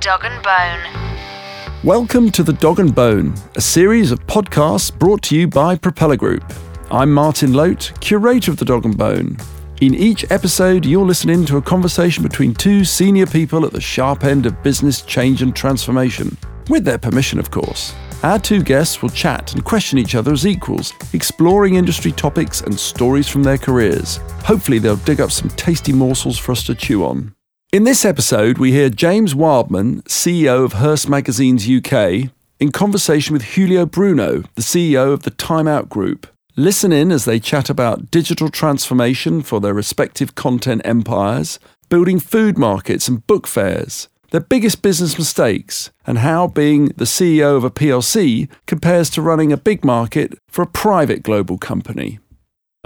Dog and Bone. Welcome to The Dog and Bone, a series of podcasts brought to you by Propeller Group. I'm Martin Lote, curator of The Dog and Bone. In each episode, you'll listen in to a conversation between two senior people at the sharp end of business change and transformation, with their permission, of course. Our two guests will chat and question each other as equals, exploring industry topics and stories from their careers. Hopefully, they'll dig up some tasty morsels for us to chew on. In this episode, we hear James Wildman, CEO of Hearst Magazines UK, in conversation with Julio Bruno, the CEO of the Time Out Group. Listen in as they chat about digital transformation for their respective content empires, building food markets and book fairs, their biggest business mistakes, and how being the CEO of a PLC compares to running a big market for a private global company.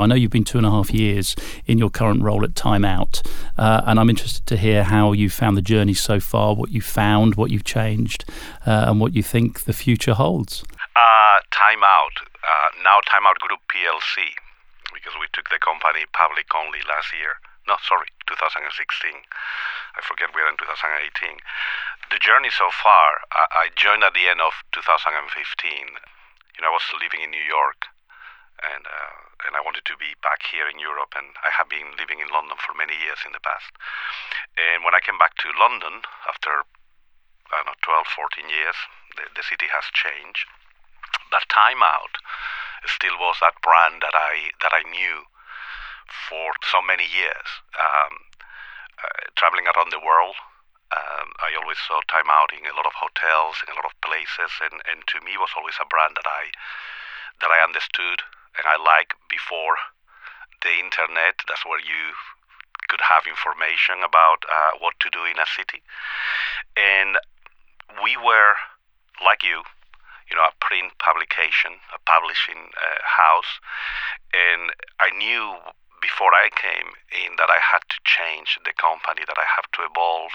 I know you've been two and a half years in your current role at Time Out, uh, and I'm interested to hear how you found the journey so far, what you found, what you've changed, uh, and what you think the future holds. Uh, Time Out, uh, now Time Out Group PLC, because we took the company public only last year. No, sorry, 2016. I forget we're in 2018. The journey so far, I, I joined at the end of 2015. You know, I was living in New York, and uh, and I wanted to be back here in Europe. And I have been living in London for many years in the past. And when I came back to London after I don't know 12, 14 years, the, the city has changed. But Time Out still was that brand that I that I knew for so many years, um, uh, traveling around the world. Um, I always saw Time Out in a lot of hotels, in a lot of places, and, and to me was always a brand that I that I understood and I like before the internet. That's where you could have information about uh, what to do in a city, and we were like you, you know, a print publication, a publishing uh, house, and I knew before I came in that I had to change the company, that I have to evolve,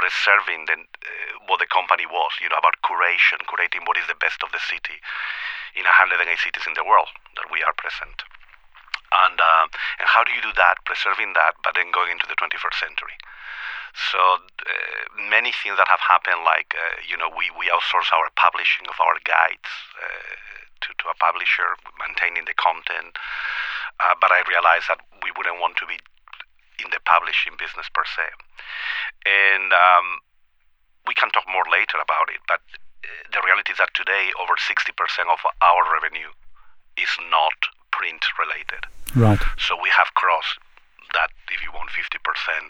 preserving the, uh, what the company was, you know, about curation, curating what is the best of the city in 108 cities in the world that we are present. And, uh, and how do you do that, preserving that, but then going into the 21st century? So uh, many things that have happened, like uh, you know, we, we outsource our publishing of our guides uh, to to a publisher, maintaining the content. Uh, but I realized that we wouldn't want to be in the publishing business per se, and um, we can talk more later about it. But the reality is that today, over 60% of our revenue is not print related. Right. So we have crossed that, if you want, 50%.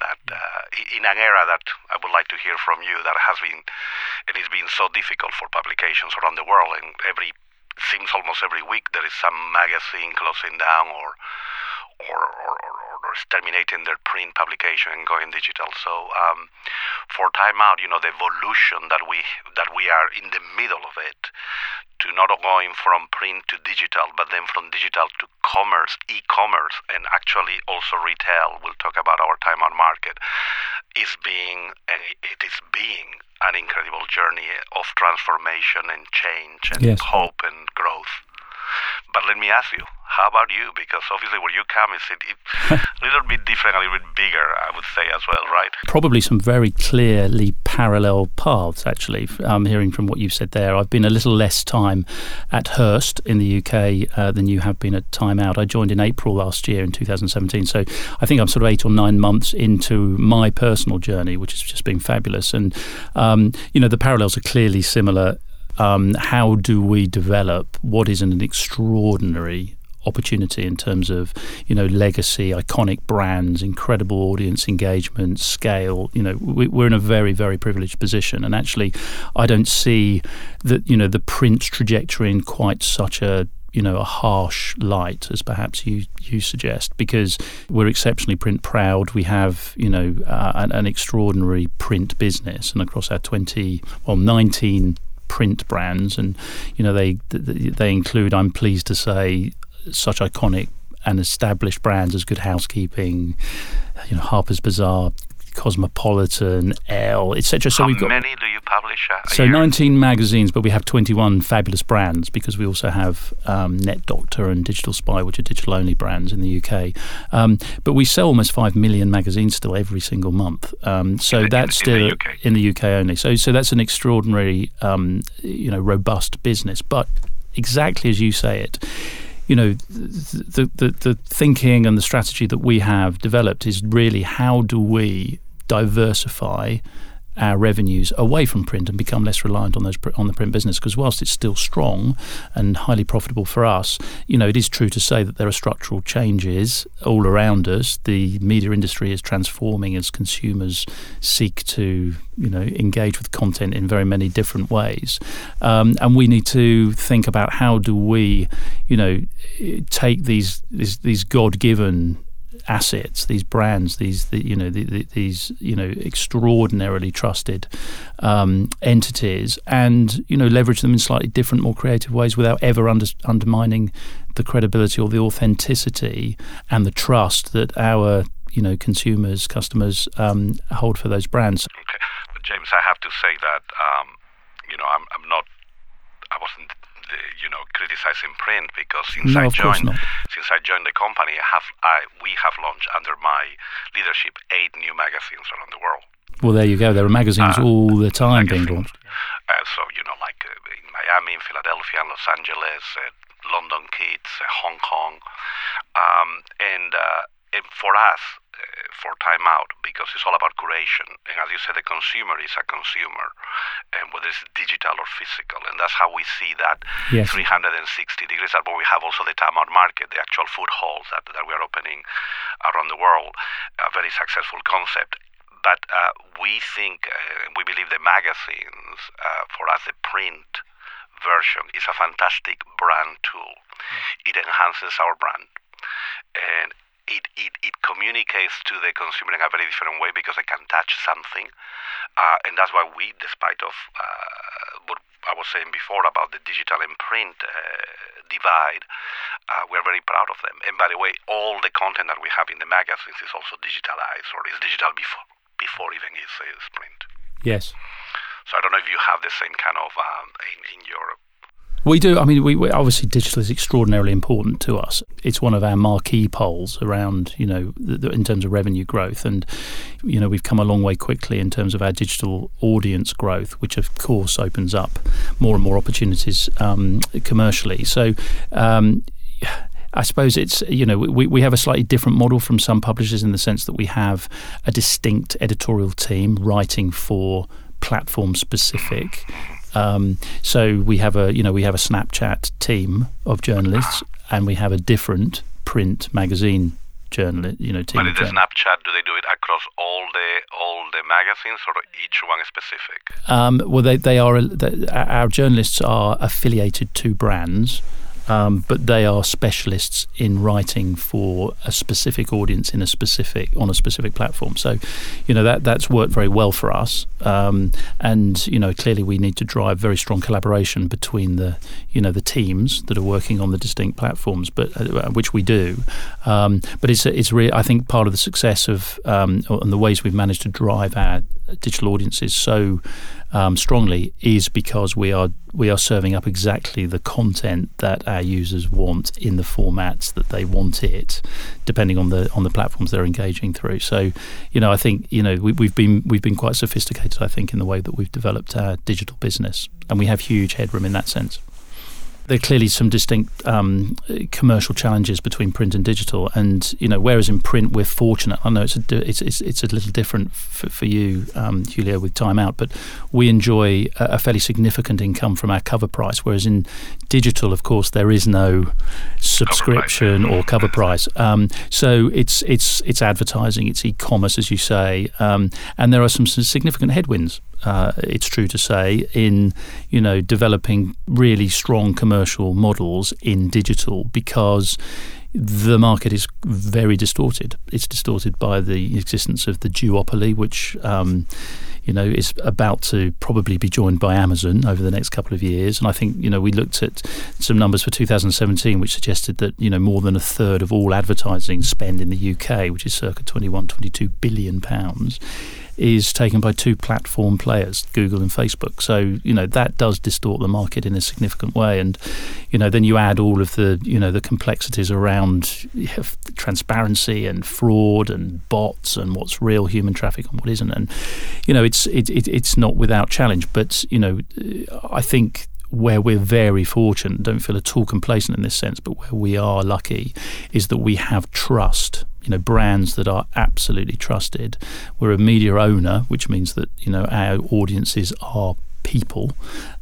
That uh, in an era that I would like to hear from you, that has been, it has been so difficult for publications around the world, and every seems almost every week there is some magazine closing down or or, or, or, or terminating their print publication and going digital. So um, for Time Out, you know, the evolution that we that we are in the middle of it, to not going from print to digital, but then from digital to commerce, e-commerce, and actually also retail. We'll talk about our Time Out market. Is being it is being an incredible journey of transformation and change and Yes. hope and growth. But let me ask you, how about you? Because obviously where you come is it, a little bit different, a little bit bigger, I would say as well, right? Probably some very clearly parallel paths, actually. Um, hearing from what you've said there, I've been a little less time at Hearst in the UK uh, than you have been at Time Out. I joined in April last year in 2017, so I think I'm sort of eight or nine months into my personal journey, which has just been fabulous. And um, you know, the parallels are clearly similar. Um, how do we develop what is an extraordinary opportunity in terms of you know legacy, iconic brands, incredible audience engagement, scale. You know, we, we're in a very very privileged position, and actually, I don't see that you know the print trajectory in quite such a you know a harsh light as perhaps you you suggest because we're exceptionally print proud. We have you know uh, an, an extraordinary print business. And across our 20 well 19 print brands. And you know they they include I'm pleased to say such iconic and established brands as Good Housekeeping you know Harper's Bazaar Cosmopolitan, Elle, etc. So How we've got many do you publish So year? 19 magazines, but we have 21 fabulous brands because we also have um, Net Doctor and Digital Spy, which are digital only brands in the UK. Um, but we sell almost 5 million magazines still every single month. Um, so In the- that's in the still UK. in the UK only. So so that's an extraordinary, um, you know, robust business. But exactly as you say it, you know, the, the the thinking and the strategy that we have developed is really how do we diversify our revenues away from print and become less reliant on those on the print business because whilst it's still strong and highly profitable for us you know it is true to say that there are structural changes all around us. The media industry is transforming as consumers seek to you know engage with content in very many different ways. Um, and we need to think about how do we you know take these these, these god-given assets, these brands, these the, you know the, the, these you know extraordinarily trusted um, entities, and you know leverage them in slightly different, more creative ways without ever under, undermining the credibility or the authenticity and the trust that our you know consumers, customers um, hold for those brands. Okay, James, I have to say that um, you know I'm, I'm not. I wasn't, you know, criticizing print because since No, I joined, since I joined the company, I have I we have launched under my leadership eight new magazines around the world. Well, there you go. There are magazines Uh, all the time being launched. Uh, so you know, like uh, in Miami, in Philadelphia, in Los Angeles, uh, London Kids, uh, Hong Kong, um, and, uh, and for us, for Time Out, because it's all about curation, and as you said, the consumer is a consumer, and whether it's digital or physical, and that's how we see that Yes. 360 degrees. But we have also the Time Out market, the actual food halls that, that we are opening around the world, a very successful concept but uh, we think, uh, we believe the magazines, uh, for us, the print version is a fantastic brand tool. It enhances our brand and it, it, it communicates to the consumer in a very different way because they can touch something. Uh, and that's why we, despite of uh, what I was saying before about the digital and print uh, divide, uh, we're very proud of them. And by the way, all the content that we have in the magazines is also digitalized or is digital before before even is, is print. Yes. So I don't know if you have the same kind of um, in, in Europe. We do. I mean, we, we obviously digital is extraordinarily important to us. It's one of our marquee polls around, you know, the, the, in terms of revenue growth, and you know, we've come a long way quickly in terms of our digital audience growth, which of course opens up more and more opportunities um, commercially. So. Um, I suppose it's you know we, we have a slightly different model from some publishers in the sense that we have a distinct editorial team writing for platform specific. Um, so we have a you know we have a Snapchat team of journalists, and we have a different print magazine journalist you know team. But in the. Snapchat, do they do it across all the all the magazines or each one specific? Um, well, they they are they, our journalists are affiliated to brands. Um, but they are specialists in writing for a specific audience in a specific on a specific platform. So, you know that that's worked very well for us. Um, and you know clearly we need to drive very strong collaboration between the you know the teams that are working on the distinct platforms, but uh, which we do. Um, but it's it's really I think part of the success of um, and the ways we've managed to drive our digital audiences so um, strongly is because we are we are serving up exactly the content that our users want in the formats that they want it, depending on the on the platforms they're engaging through. So, you know, I think you know we, we've been we've been quite sophisticated. I think in the way that we've developed our digital business, and we have huge headroom in that sense. There are clearly some distinct um, commercial challenges between print and digital, and you know, whereas in print we're fortunate. I know it's a it's it's, it's a little different for, for you, um, Julio, with Time Out, but we enjoy a, a fairly significant income from our cover price. Whereas in digital, of course, there is no subscription or cover price. Um, so it's it's it's advertising, it's e-commerce, as you say, um, and there are some significant headwinds uh, it's true to say, in you know developing really strong commercial models in digital because the market is very distorted. It's distorted by the existence of the duopoly, which um, you know is about to probably be joined by Amazon over the next couple of years. And I think you know we looked at some numbers for 2017, which suggested that you know more than a third of all advertising spend in the UK, which is circa 21, 22 billion pounds, is taken by two platform players, Google and Facebook. So you know that does distort the market in a significant way, and you know then you add all of the you know the complexities around transparency and fraud and bots and what's real human traffic and what isn't, and you know it's it, it it's not without challenge. But you know I think where we're very fortunate, don't feel at all complacent in this sense, but where we are lucky is that we have trust you know brands that are absolutely trusted. We're a media owner, which means that you know our audiences are people,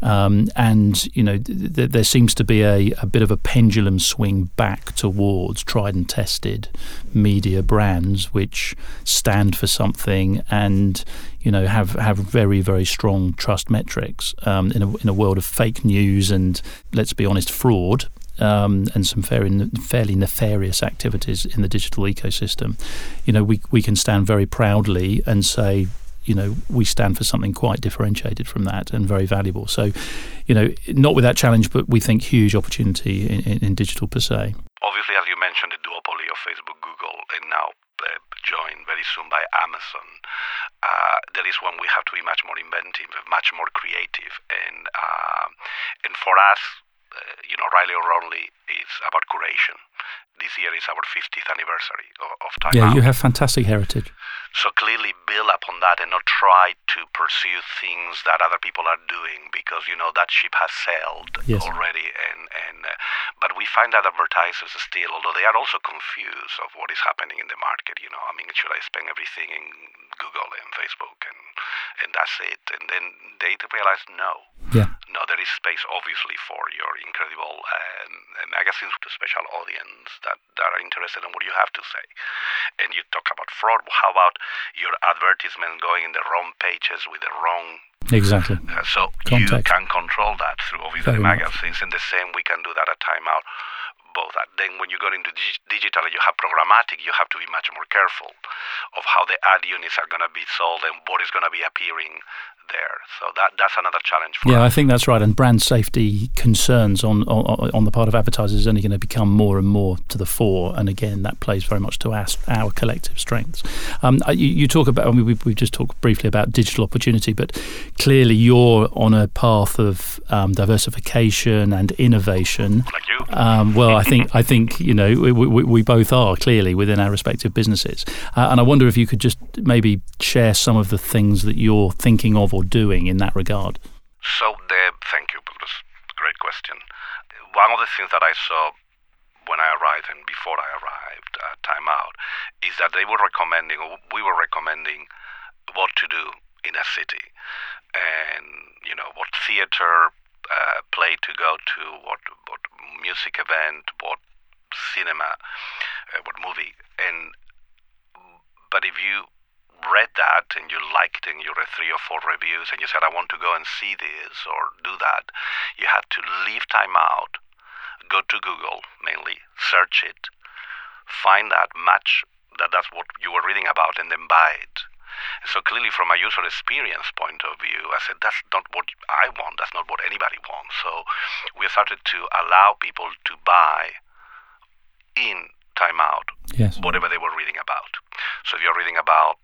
um, and you know th- th- there seems to be a, a bit of a pendulum swing back towards tried and tested media brands, which stand for something and you know have have very very strong trust metrics um, in a in a world of fake news and let's be honest fraud um, and some fairly, fairly nefarious activities in the digital ecosystem, you know, we, we can stand very proudly and say, you know, we stand for something quite differentiated from that and very valuable. So, you know, not without challenge, but we think huge opportunity in, in, in digital per se. Obviously, as you mentioned, the duopoly of Facebook, Google, and now uh, joined very soon by Amazon. Uh, there is when we have to be much more inventive, much more creative, and uh, and for us, uh, you know, rightly or wrongly, is about curation. This year is our 50th anniversary of, of Time Yeah, Out. you have fantastic heritage. So clearly build upon that and not try to pursue things that other people are doing because you know that ship has sailed Yes. already. And and uh, but we find that advertisers still, although they are also confused of what is happening in the market. You know, I mean, should I spend everything in Google and Facebook and and that's it? And then they realize no. Yeah. No, there is space obviously for your incredible um, magazines with a special audience that, that are interested in what you have to say. And you talk about fraud. How about your advertisement going in the wrong pages with the wrong Exactly. uh, so you can control that through obviously Very the much. magazines. And the same, we can do that at timeout. Both. And then when you go into dig- digital, and you have programmatic. You have to be much more careful of how the ad units are going to be sold and what is going to be appearing there. So that that's another challenge for Yeah, I think that's right. And brand safety concerns on, on on the part of advertisers is only going to become more and more to the fore. And again, that plays very much to our, our collective strengths. Um, uh, you, you talk about, I mean, we've, we've just talked briefly about digital opportunity, but clearly you're on a path of um, diversification and innovation. like you. Um, well, I think I think you know we, we, we both are clearly within our respective businesses, uh, and I wonder if you could just maybe share some of the things that you're thinking of or doing in that regard. So the thank you. Great question. One of the things that I saw when I arrived and before I arrived at Time Out is that they were recommending, or we were recommending, what to do in a city, and you know what theater uh, play to go to, what what music event, what cinema, uh, what movie, and but if you read that and you liked and you read three or four reviews and you said I want to go and see this or do that, you had to leave time out, go to Google mainly, search it, find that match that that's what you were reading about and then buy it. So clearly from a user experience point of view, I said that's not what I want, that's not what anybody wants. So we started to allow people to buy in timeout Yes. whatever they were reading about. So if you're reading about,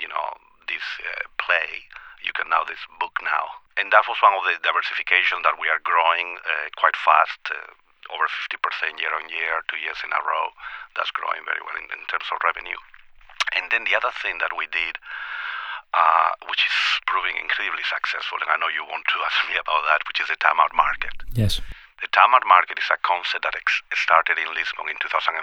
you know, this uh, play, you can now this book now. And that was one of the diversification that we are growing uh, quite fast, uh, over 50% year on year, two years in a row. That's growing very well in, in terms of revenue. And then the other thing that we did, uh, which is proving incredibly successful, and I know you want to ask me about that, which is the timeout market. Yes. The Time Out market is a concept that started in Lisbon in 2014.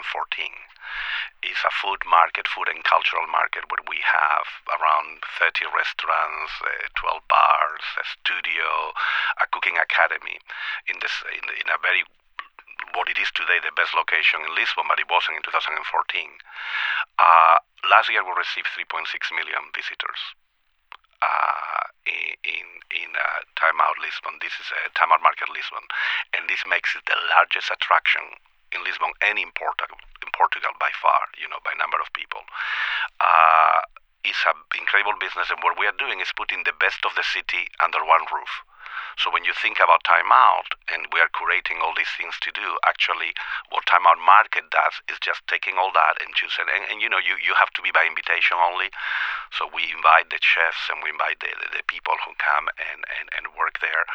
It's a food market, food and cultural market, where we have around 30 restaurants, uh, 12 bars, a studio, a cooking academy in this in, in a very what it is today the best location in Lisbon, but it wasn't in 2014. Uh, last year we received 3.6 million visitors uh, in in, in uh, Time Out Lisbon. This is a Time Out Market Lisbon, and this makes it the largest attraction in Lisbon and in Portugal, in Portugal by far, you know, by number of people. Uh, it's an incredible business, and what we are doing is putting the best of the city under one roof. So when you think about timeout, and we are curating all these things to do, actually, what timeout Market does is just taking all that and choosing. And, and you know, you, you have to be by invitation only. So we invite the chefs and we invite the, the, people who come and, and, and work there.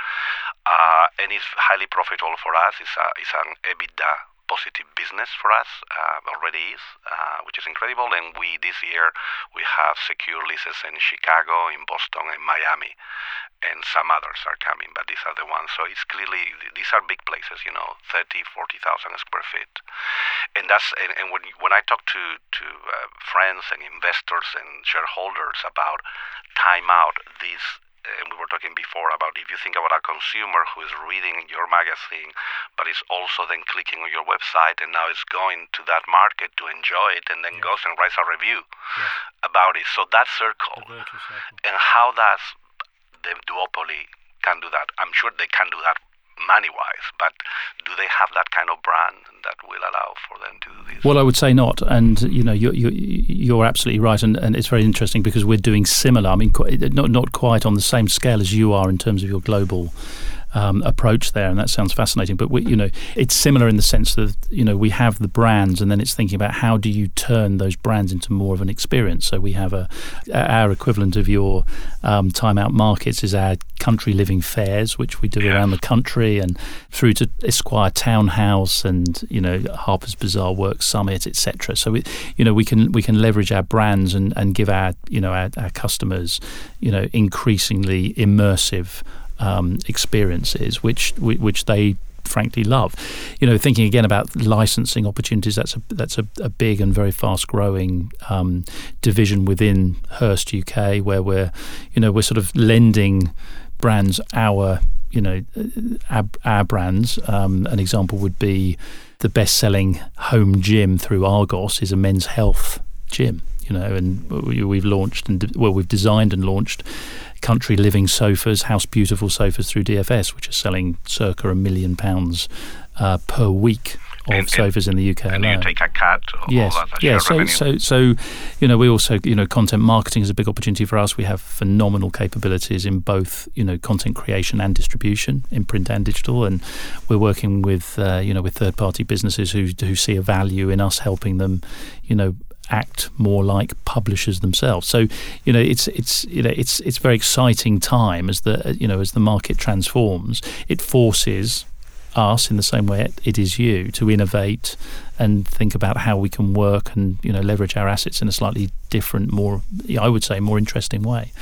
Uh, and it's highly profitable for us. It's, a, it's an EBITDA positive business for us uh, already is, uh, which is incredible. And we this year we have secure leases in Chicago, in Boston, and Miami, and some others are coming, but these are the ones. So it's clearly these are big places, you know, 30, 40,000 square feet, and that's and, and when when I talk to to uh, friends and investors and shareholders about time out, these Uh, and we were talking before about if you think about a consumer who is reading your magazine, but is also then clicking on your website and now is going to that market to enjoy it and then goes and writes a review about it. So that circle, circle. and how does the duopoly can do that? I'm sure they can do that money wise, but do they have that kind of brand that will allow for them to do this? Well, I would say not, and you know you're you're, you're absolutely right, and, and it's very interesting because we're doing similar. I mean, not not quite on the same scale as you are in terms of your global um, approach there, and that sounds fascinating. But we, you know, it's similar in the sense that you know we have the brands, and then it's thinking about how do you turn those brands into more of an experience. So we have a our equivalent of your um, time out markets is our country living fairs, which we do Yeah. around the country, and through to Esquire Townhouse and you know Harper's Bazaar Work Summit, etc. So we, you know, we can we can leverage our brands and, and give our you know our, our customers you know increasingly immersive um, experiences, which which they frankly love. You know, thinking again about licensing opportunities, that's a that's a, a big and very fast growing um, division within Hearst UK, where we're you know we're sort of lending brands our you know our, our brands. Um, an example would be the best selling home gym through Argos is a men's health gym. You know, and we- we've launched and well, we've designed and launched country living sofas, house beautiful sofas through DFS, which are selling circa a million pounds uh, per week of And- sofas in the UK and you take a cut Yes, yeah. So, revenue. so, so, you know, we also, you know, content marketing is a big opportunity for us. We have phenomenal capabilities in both, you know, content creation and distribution in print and digital, and we're working with, uh, you know, with third-party businesses who who see a value in us helping them, you know, act more like publishers themselves. So, you know, it's it's you know it's it's very exciting time as the you know as the market transforms. It forces us in the same way it- it is you to innovate and think about how we can work and you know leverage our assets in a slightly different, more I would say more interesting way.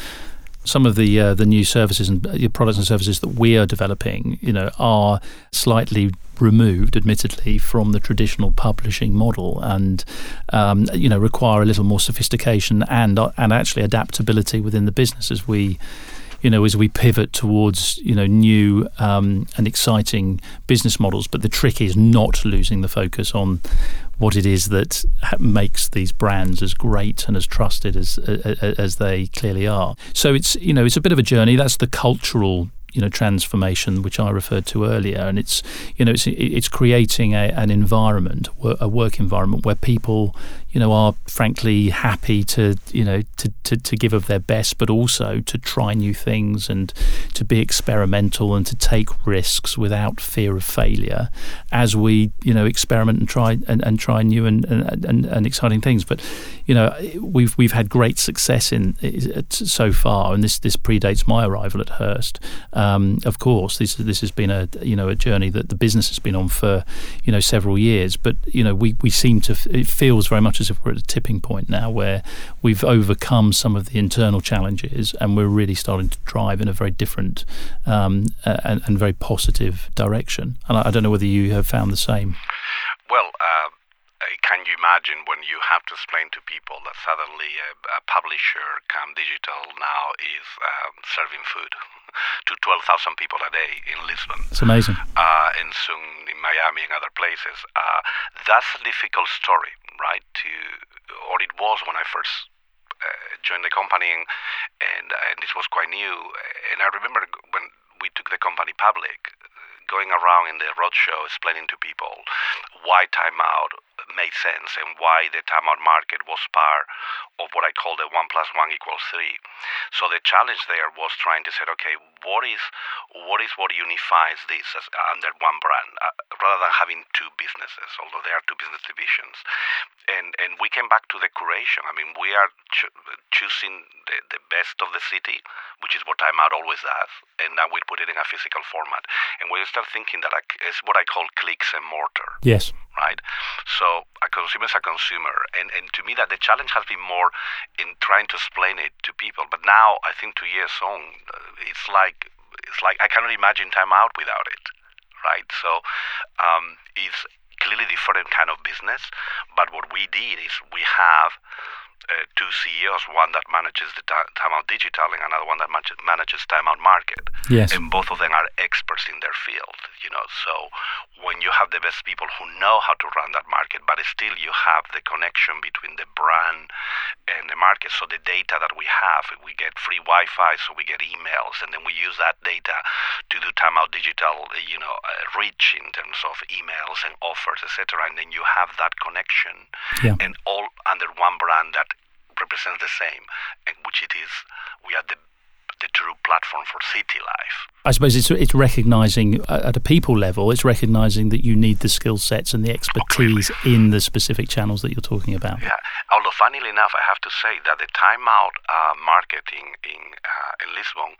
Some of the uh, the new services and uh, products and services that we are developing, you know, are slightly removed, admittedly, from the traditional publishing model, and um, you know require a little more sophistication and uh, and actually adaptability within the business as we you know, as we pivot towards you know new um, and exciting business models. But the trick is not losing the focus on what it is that makes these brands as great and as trusted as uh, as they clearly are. So it's you know it's a bit of a journey. That's the cultural you know transformation which I referred to earlier, and it's you know it's it's creating a, an environment, a work environment where people you know are frankly happy to you know to, to, to give of their best, but also to try new things and to be experimental and to take risks without fear of failure as we you know experiment and try and, and try new and, and, and, exciting things. But you know we've we've had great success in so far, and this this predates my arrival at Hearst. Um, of course, this this has been a you know a journey that the business has been on for you know several years. But you know we, we seem to it feels very much as if we're at a tipping point now where we've overcome some of the internal challenges and we're really starting to drive in a very different um, uh, and, and very positive direction. And I, I don't know whether you have found the same. Can you imagine when you have to explain to people that suddenly a, a publisher come digital now is um, serving food to 12,000 people a day in Lisbon? It's amazing. uh, and soon in Miami and other places. Uh, that's a difficult story, right? To or it was when I first uh, joined the company, and, and and this was quite new. And I remember when we took the company public, going around in the roadshow explaining to people why timeout made sense and why the timeout market was part of what I call the one plus one equals three. So the challenge there was trying to say, okay, what is what is what unifies this as, under one brand, uh, rather than having two businesses, although there are two business divisions. And and we came back to the curation. I mean, we are cho- choosing the, the best of the city, which is what Timeout always does, and now we put it in a physical format. And we start thinking that it's what I call clicks and mortar. Yes right? So a consumer is a consumer, and and to me that the challenge has been more in trying to explain it to people. But now I think two years on, uh, it's like it's like I cannot imagine time out without it, right? So um, it's clearly different kind of business. But what we did is we have uh, two CEOs, one that manages the timeout digital and another one that manages timeout market. Yes. And both of them are experts in their field, you know. So when you have the best people who know how to run that market, but still you have the connection between the brand and the market. So the data that we have, we get free Wi-Fi, so we get emails, and then we use that data to do timeout digital, you know, uh, reach in terms of emails and offers, etc. And then you have that connection, yeah. and all under one brand that represents the same, and which it is. We are the the true platform for city life. I suppose it's it's recognizing uh, at a people level, it's recognizing that you need the skill sets and the expertise oh, in the specific channels that you're talking about. Yeah. Although, funnily enough, I have to say that the timeout uh, marketing in uh, in Lisbon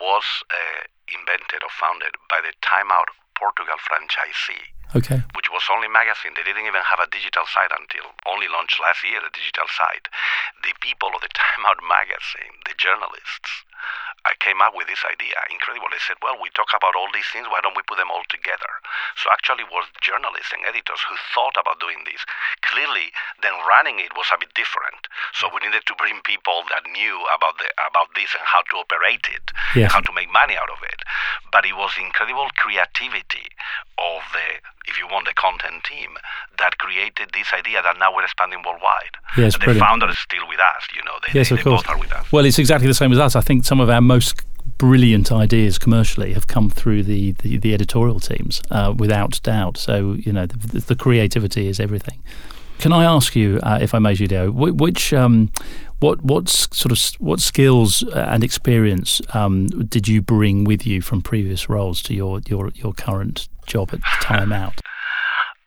was uh, invented or founded by the timeout Portugal franchisee Okay. Which was only magazine. They didn't even have a digital site until only launched last year, the digital site. The people of the Time Out magazine, the journalists, I came up with this idea. Incredible. They said, well, we talk about all these things. Why don't we put them all together? So actually, it was journalists and editors who thought about doing this. Clearly, then running it was a bit different. So we needed to bring people that knew about the about this and how to operate it, how to make money out of it. But it was incredible creativity of the if you want, the content team that created this idea that now we're expanding worldwide. Yes, the brilliant. founder is still with us. You know, they, yes, they, of they course. both are with us. Well, it's exactly the same as us. I think some of our most brilliant ideas commercially have come through the, the, the editorial teams, uh, without doubt. So, you know, the, the, creativity is everything. Can I ask you, uh, if I may, Julio, which, um, what, what sort of what skills and experience um, did you bring with you from previous roles to your, your, your current job at Time Out?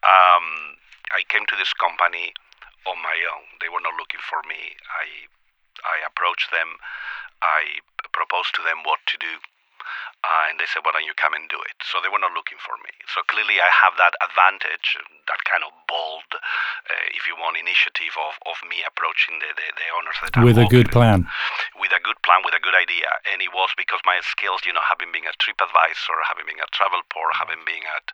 um, I came to this company on my own. They were not looking for me. I I approached them. I proposed to them what to do. Uh, and they said, why don't you come and do it? So they were not looking for me. So clearly I have that advantage, that kind of bold, uh, if you want, initiative of, of me approaching the, the, the owners that With a good plan. With a good plan, with a good idea. And it was because my skills, you know, having been a TripAdvisor, having been at Travelport, having been at,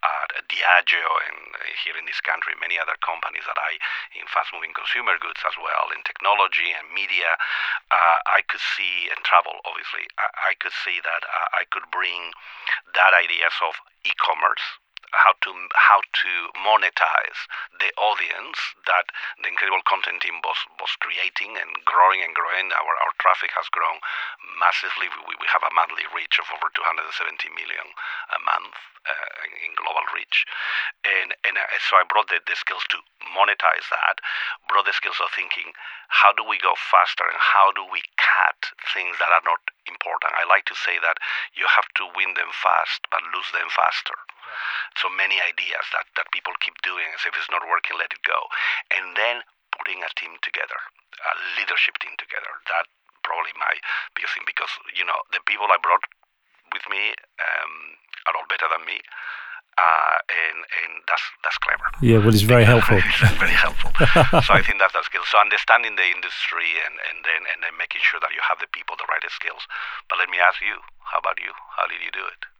at Diageo, and here in this country, many other companies that I, in fast-moving consumer goods as well, in technology and media, uh, I could see, and travel, obviously, I, I could see that uh, I could bring that ideas of e-commerce how to how to monetize the audience that the incredible content team was was creating and growing and growing. Our our traffic has grown massively. We, we have a monthly reach of over 270 million a month uh, in global reach, and and uh, so I brought the, the skills to monetize that. Brought the skills of thinking how do we go faster and how do we cut things that are not important. I like to say that you have to win them fast but lose them faster. So many ideas that, that people keep doing as if it's not working, let it go. And then putting a team together, a leadership team together. That probably my biggest thing because, you know, the people I brought with me um, are all better than me. Uh, and and that's that's clever. Yeah, well, it's very helpful. it's very helpful. so I think that's the skill. So understanding the industry and, and then and then making sure that you have the people, the right skills. But let me ask you, how about you? How did you do it?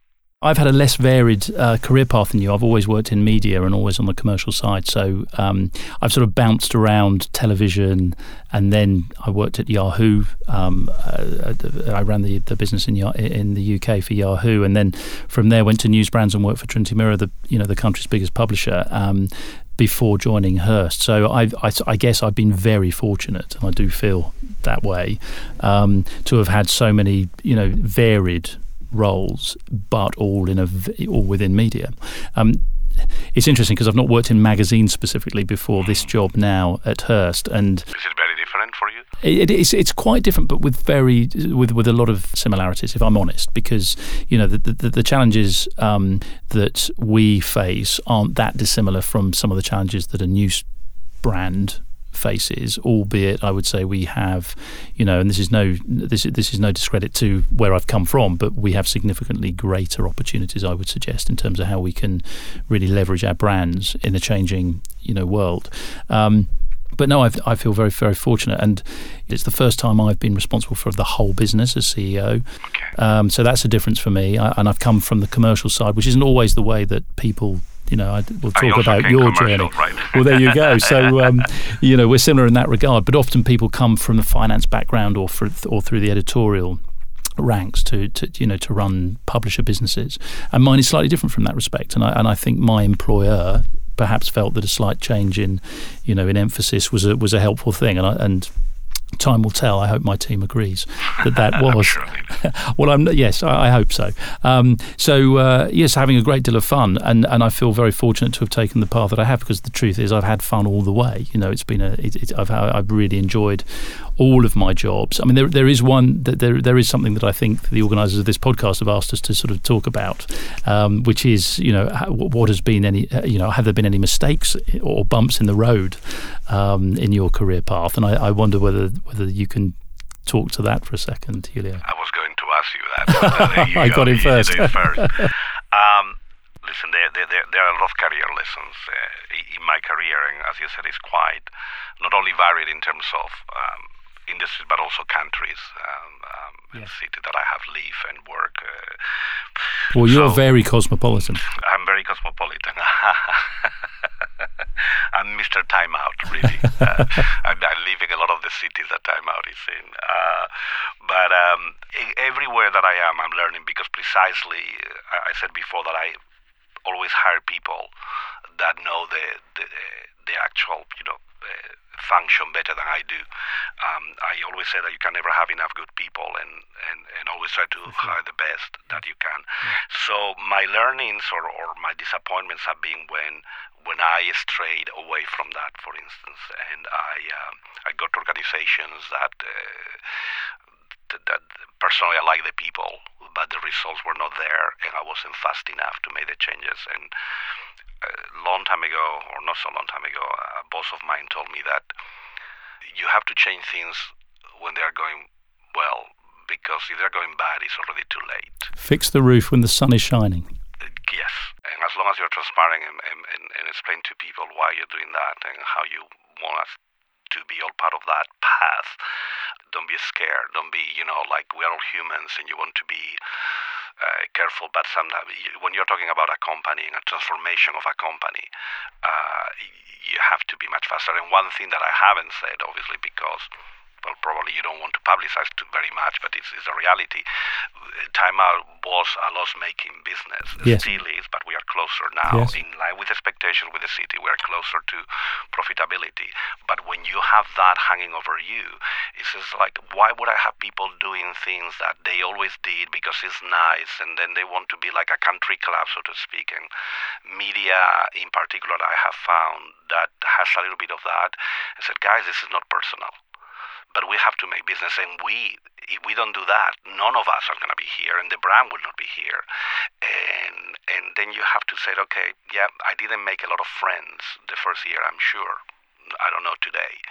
I've had a less varied uh, career path than you. I've always worked in media and always on the commercial side. So um, I've sort of bounced around television, and then I worked at Yahoo. Um, uh, I ran the, the business in in the UK for Yahoo, and then from there went to Newsbrands and worked for Trinity Mirror, the you know the country's biggest publisher. Um, before joining Hearst, so I, I, I, guess I've been very fortunate, and I do feel that way, um, to have had so many you know varied roles, but all in a all within media. Um, it's interesting because I've not worked in magazines specifically before this job now at Hearst, and Is it very different for you? it, it's it's quite different, but with very with with a lot of similarities. If I'm honest, because you know the the, the challenges um, that we face aren't that dissimilar from some of the challenges that a news brand faces albeit I would say we have you know and this is no this is, this is no discredit to where I've come from but we have significantly greater opportunities I would suggest in terms of how we can really leverage our brands in a changing you know world um, but no, I've, I feel very, very fortunate, and it's the first time I've been responsible for the whole business as CEO. Um, so that's a difference for me, I, and I've come from the commercial side, which isn't always the way that people. You know, I, we'll talk also about your journey. right. Well, there you go. So, um, you know, we're similar in that regard. But often people come from the finance background or for, or through the editorial ranks to, to you know to run publisher businesses, and mine is slightly different from that respect. And I and I think my employer perhaps felt that a slight change in you know in emphasis was a was a helpful thing, and I, and time will tell. I hope my team agrees that that was. Sure they do. well, I'm yes, I, I hope so. Um, so uh, yes, having a great deal of fun, and, and I feel very fortunate to have taken the path that I have because the truth is I've had fun all the way. You know, it's been a it, it, I've I've really enjoyed all of my jobs. I mean, there there is one that there there is something that I think the organisers of this podcast have asked us to sort of talk about, um, which is you know what has been any uh, you know have there been any mistakes or bumps in the road um, in your career path? And I, I wonder whether whether you can talk to that for a second, Julio. I was going to ask you that. uh, you I go. got in You first. first. um, listen, there, there, there, there are a lot of career lessons uh, in my career, and as you said, it's quite not only varied in terms of um, industries, but also countries. Um, um, Yeah. City that I have live and work. Uh, Well, you're so- very cosmopolitan. I'm very cosmopolitan. I'm Mr. Timeout, really. uh, I'm, I'm leaving a lot of the cities that Timeout is in. Uh, but um, everywhere that I am, I'm learning because precisely, uh, I said before that I always hire people that know the the, the actual, you know, uh, function better than I do. Um, I always say that you can never have enough good people, and and, and always try to hire the best that you can. So my learnings or, or my disappointments have been when when I strayed away from that, for instance, and I um, I got to organizations that. Uh, that, that personally I like the people, but the results were not there, and I wasn't fast enough to make the changes. And long time ago, or not so long time ago, a boss of mine told me that you have to change things when they are going well, because if they're going bad, it's already too late. Fix the roof when the sun is shining. Uh, Yes, and as long as you're transparent and, and, and, explain to people why you're doing that and how you want us to be all part of that path, don't be scared. Don't be, you know, like we're all humans and you want to be uh, careful. But sometimes, when you're talking about a company and a transformation of a company, uh, you have to be much faster. And one thing that I haven't said, obviously, because well, probably you don't want to publicize too very much, but it's, it's a reality. Time Out was a loss-making business. Yes. Still is, but we are closer now. Yes. In line with expectations with the city, we are closer to profitability. But when you have that hanging over you, it's just like, why would I have people doing things that they always did because it's nice, and then they want to be like a country club, so to speak? And media, in particular, I have found that has a little bit of that. I said, guys, this is not personal have to make business and we if we don't do that none of us are going to be here and the brand will not be here. And and then you have to say okay yeah i didn't make a lot of friends the first year i'm sure. I don't know today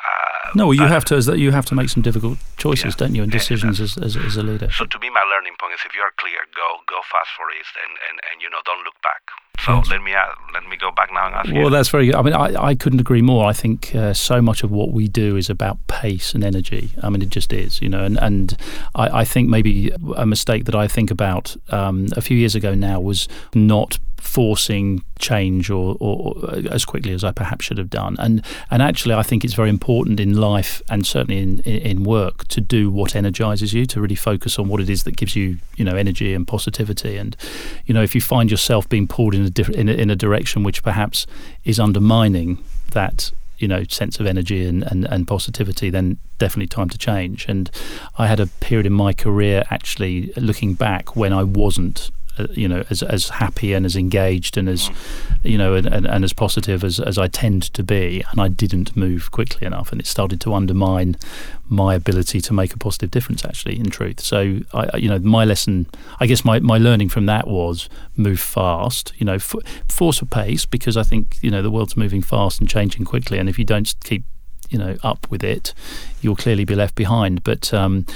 uh, No, well, you have to. You have to make some difficult choices, Yeah. don't you? And Yeah, decisions as, as, as a leader. so to me my learning point is if you are clear go go fast for it and and, and you know don't look back so Yes. let me uh, let me go back now and ask you Well, that's very good. I mean, I, I couldn't agree more. I think uh, so much of what we do is about pace and energy. I mean, it just is, you know. And, and I, I think maybe a mistake that I think about um, a few years ago now was not forcing change or, or, or as quickly as I perhaps should have done. And and actually, I think it's very important in life and certainly in, in, work to do what energizes you, to really focus on what it is that gives you, you know, energy and positivity. And you know, if you find yourself being pulled in a different in a, in a direction which perhaps is undermining that you know sense of energy and, and, and positivity, then definitely time to change. And I had a period in my career actually looking back when I wasn't uh, you know as as happy and as engaged and as you know and, and, and, as positive as, as I tend to be. And I didn't move quickly enough and it started to undermine my ability to make a positive difference actually in truth. So I you know my lesson I guess my, my learning from that was move fast you know f- force a pace because I think you know the world's moving fast and changing quickly and if you don't keep you know up with it you'll clearly be left behind. But um,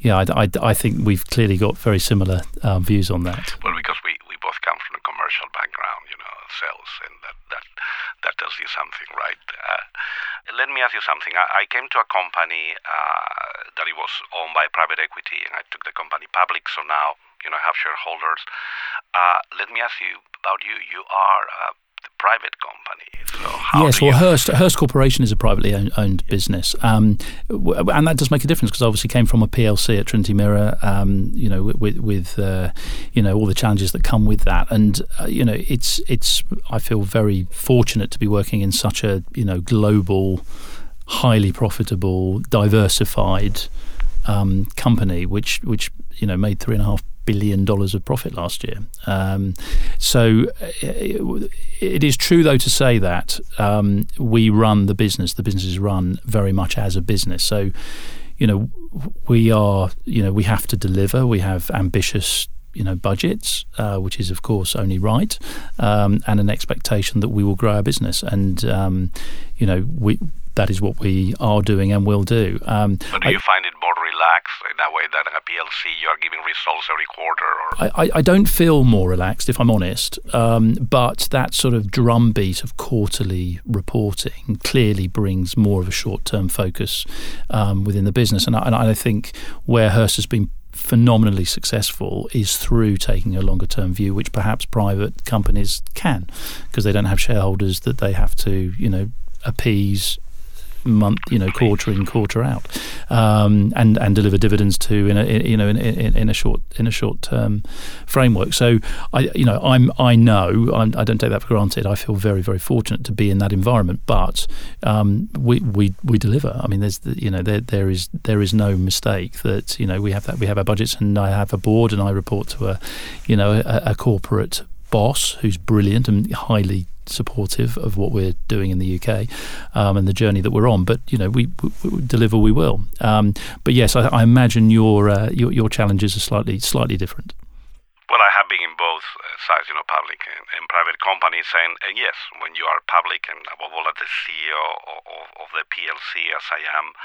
yeah, I, I, I, think we've clearly got very similar um, views on that. Well, because we, we both come from a commercial background, you know, sales, and that, that, that tells you something, right? Uh, let me ask you something. I, I came to a company uh, that it was owned by private equity, and I took the company public, so now, you know, I have shareholders. Uh, let me ask you about you. You are the private company. So yes, well, Hearst, Hearst Corporation is a privately owned, owned business, um, and that does make a difference because obviously came from a PLC at Trinity Mirror. Um, you know, with, with uh, you know all the challenges that come with that, and uh, you know, it's it's. I feel very fortunate to be working in such a you know global, highly profitable, diversified um, company, which which you know made three and a half billion dollars of profit last year. Um, so it, uh, it is true, though, to say that um, we run the business. The business is run very much as a business. So you know we are you know we have to deliver. We have ambitious you know budgets, uh, which is of course only right, um, and an expectation that we will grow our business. And um, you know we that is what we are doing and will do. Um, do I, you find it more relaxed in that way than a PLC you are giving results every quarter? I, I, don't feel more relaxed, if I'm honest. Um, but that sort of drumbeat of quarterly reporting clearly brings more of a short-term focus um, within the business, and I, and I think where Hearst has been phenomenally successful is through taking a longer term view, which perhaps private companies can, because they don't have shareholders that they have to, you know, appease month, you know, quarter in, quarter out, um, and and deliver dividends to in a you know in, in, in a short in a short term framework. So I you know I'm I know I'm, I do not take that for granted. I feel very very fortunate to be in that environment, but um, we we we deliver. I mean, there's the, you know there there is there is no mistake that you know we have that we have our budgets, and I have a board, and I report to a you know a, a corporate boss who's brilliant and highly supportive of what we're doing in the UK um, and the journey that we're on. But you know, we, we, we deliver, we will. Um, but yes, I, I imagine your, uh, your, your challenges are slightly slightly different. Well, I have been in both uh, sides, you know, public and, and private companies, and, and, yes, when you are public and above all as the CEO of, of, of the PLC, as I am,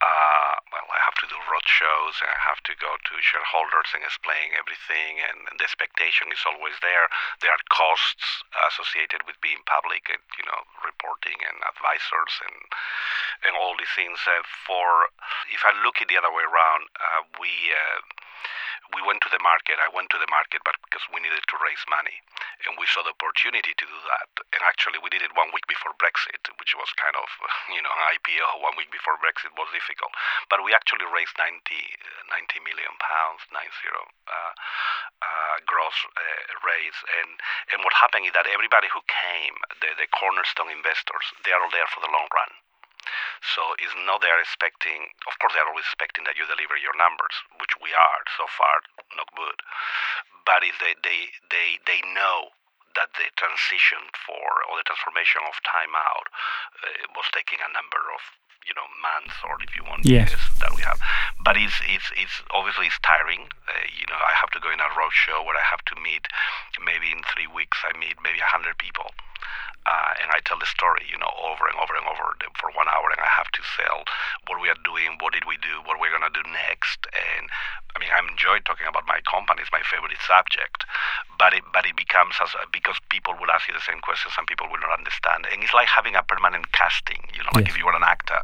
uh, well, I have to do road shows and I have to go to shareholders and explain everything, and, and, the expectation is always there. There are costs associated with being public, and, you know, reporting and advisors and and all these things. Uh, for if I look at the other way around, uh, we uh, we went to the market. I went to the market, but because we needed to raise money, and we saw the opportunity to do that. And actually, we did it one week before Brexit, which was kind of, you know, an IPO one week before Brexit was difficult. But we actually raised 90, 90 million pounds, nine zero, uh, uh, gross uh, raise. And and what happened is that everybody who came, the the cornerstone investors, they are all there for the long run. So it's not they're expecting, of course, they're always expecting that you deliver your numbers, we are so far, not good. But if they, they, they, they know that the transition for or the transformation of Time Out uh, was taking a number of you know months or if you want yes. years that we have but it's it's it's obviously it's tiring uh, you know i have to go in a road show where i have to meet maybe in three weeks i meet maybe 100 people uh, and I tell the story, you know, over and over and over for one hour, and I have to sell what we are doing, what did we do, what we're gonna do next, and I mean, I enjoy talking about my company; it's my favorite subject, but it but it becomes as because people will ask you the same questions, and people will not understand, and it's like having a permanent casting, you know, like yes. if you were an actor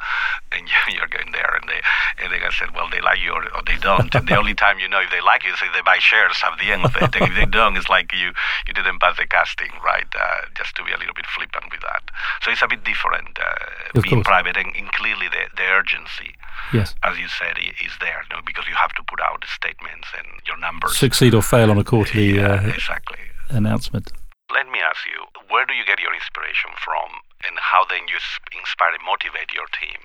and you're going there, and they and they said, well, they like you or, or they don't, and the only time you know if they like you is if they buy shares at the end of it, and if they don't, it's like you you didn't pass the casting, right? Uh, just to be a little bit flippant with that. So it's a bit different uh, being course. private, and, and, clearly the, the urgency, yes. as you said, is there you know, because you have to put out the statements and your numbers. Succeed or fail on a quarterly yeah, uh, exactly. announcement. Let me ask you, where do you get your inspiration from, and how then you inspire and motivate your team?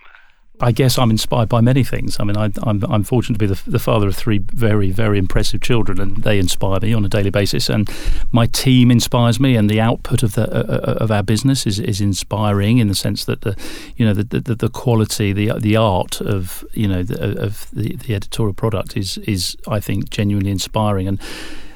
I guess I'm inspired by many things. I mean, I, am fortunate to be the, the, father of three very, very impressive children, and they inspire me on a daily basis. And my team inspires me, and the output of the uh, uh of our business is, is inspiring in the sense that the, you know, the the, the quality, the the art of you know the, of the, the editorial product is is I think genuinely inspiring and.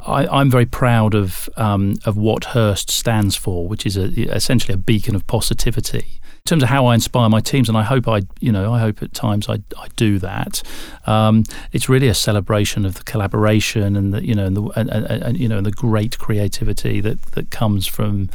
I, am very proud of um, of what Hearst stands for, which is a, essentially a beacon of positivity terms of how I inspire my teams, and I hope I, you know, I hope at times I, I do that. Um, it's really a celebration of the collaboration and the, you know, and the and, and, and, you know, the great creativity that that comes from,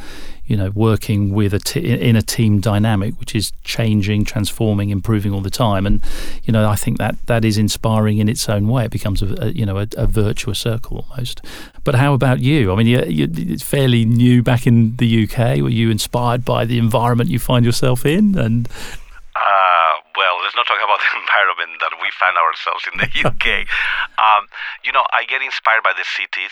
you know, working with a t- in a team dynamic, which is changing, transforming, improving all the time. And you know, I think that that is inspiring in its own way. It becomes a, a you know a, a, virtuous circle almost. But how about you? I mean, you, you, it's fairly new back in the UK. Were you inspired by the environment you find yourself in? And uh, well, let's not talk about the environment that we find ourselves in the UK. um, you know, I get inspired by the cities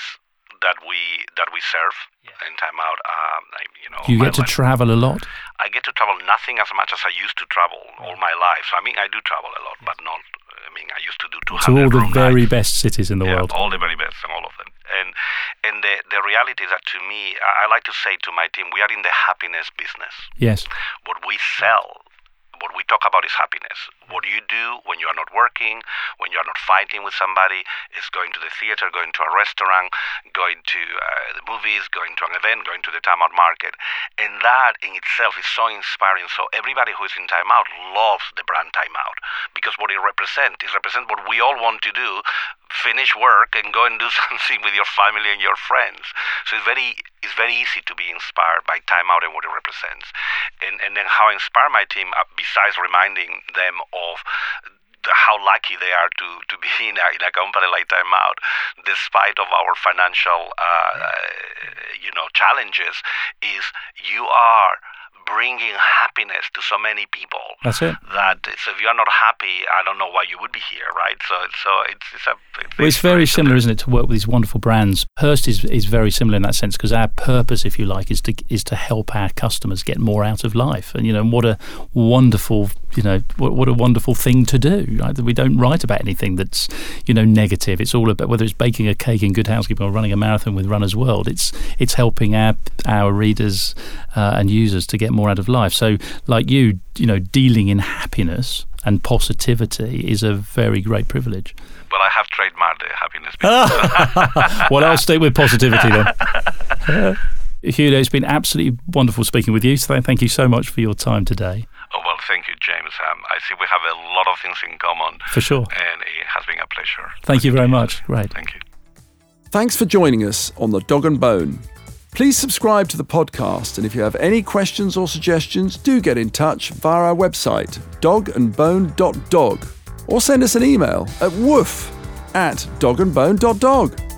that we that we serve yeah. in Time Out. Um, I, you know, you get to life. travel a lot. I get to travel nothing as much as I used to travel all my life. So I mean, I do travel a lot, yes. but not. I mean, I used to do 200 to all the very best cities in the yeah, world. All the very best, all of them. And and the the reality is that to me, I, I like to say to my team, we are in the happiness business. Yes. What we sell what we talk about is happiness. What do you do when you are not working, when you are not fighting with somebody, is going to the theater, going to a restaurant, going to uh, the movies, going to an event, going to the Time Out market. And that in itself is so inspiring. So everybody who is in Time Out loves the brand Time Out because what it represents, it represents what we all want to do, finish work and go and do something with your family and your friends. So it's very it's very easy to be inspired by Time Out and what it represents. And, and then how I inspire my team, uh, besides reminding them of how lucky they are to, to be in a, in a company like Time Out, despite of our financial, uh, you know, challenges, is you are bringing happiness to so many people. That's it. That so if you're not happy, I don't know why you would be here, right? So so it's it's a. It's, well, it's very similar, isn't it, to work with these wonderful brands. Hearst is is very similar in that sense because our purpose, if you like, is to is to help our customers get more out of life, and you know what a wonderful you know what, what a wonderful thing to do. Right? We don't write about anything that's you know negative. It's all about whether it's baking a cake in Good Housekeeping or running a marathon with Runners World. It's it's helping our our readers uh, and users to get more out of life. So, like you, you know, dealing in happiness and positivity is a very great privilege. Well, I have trademarked happiness. well, I'll stay with positivity then. Julio, it's been absolutely wonderful speaking with you. So thank you so much for your time today. Oh, well, thank you, James. Um, I see we have a lot of things in common. For sure. And it has been a pleasure. Thank you very much. Great. Thank you. Thanks for joining us on The Dog and Bone. Please subscribe to the podcast, and if you have any questions or suggestions, do get in touch via our website, dogandbone.dog, or send us an email at woof at dogandbone.dog.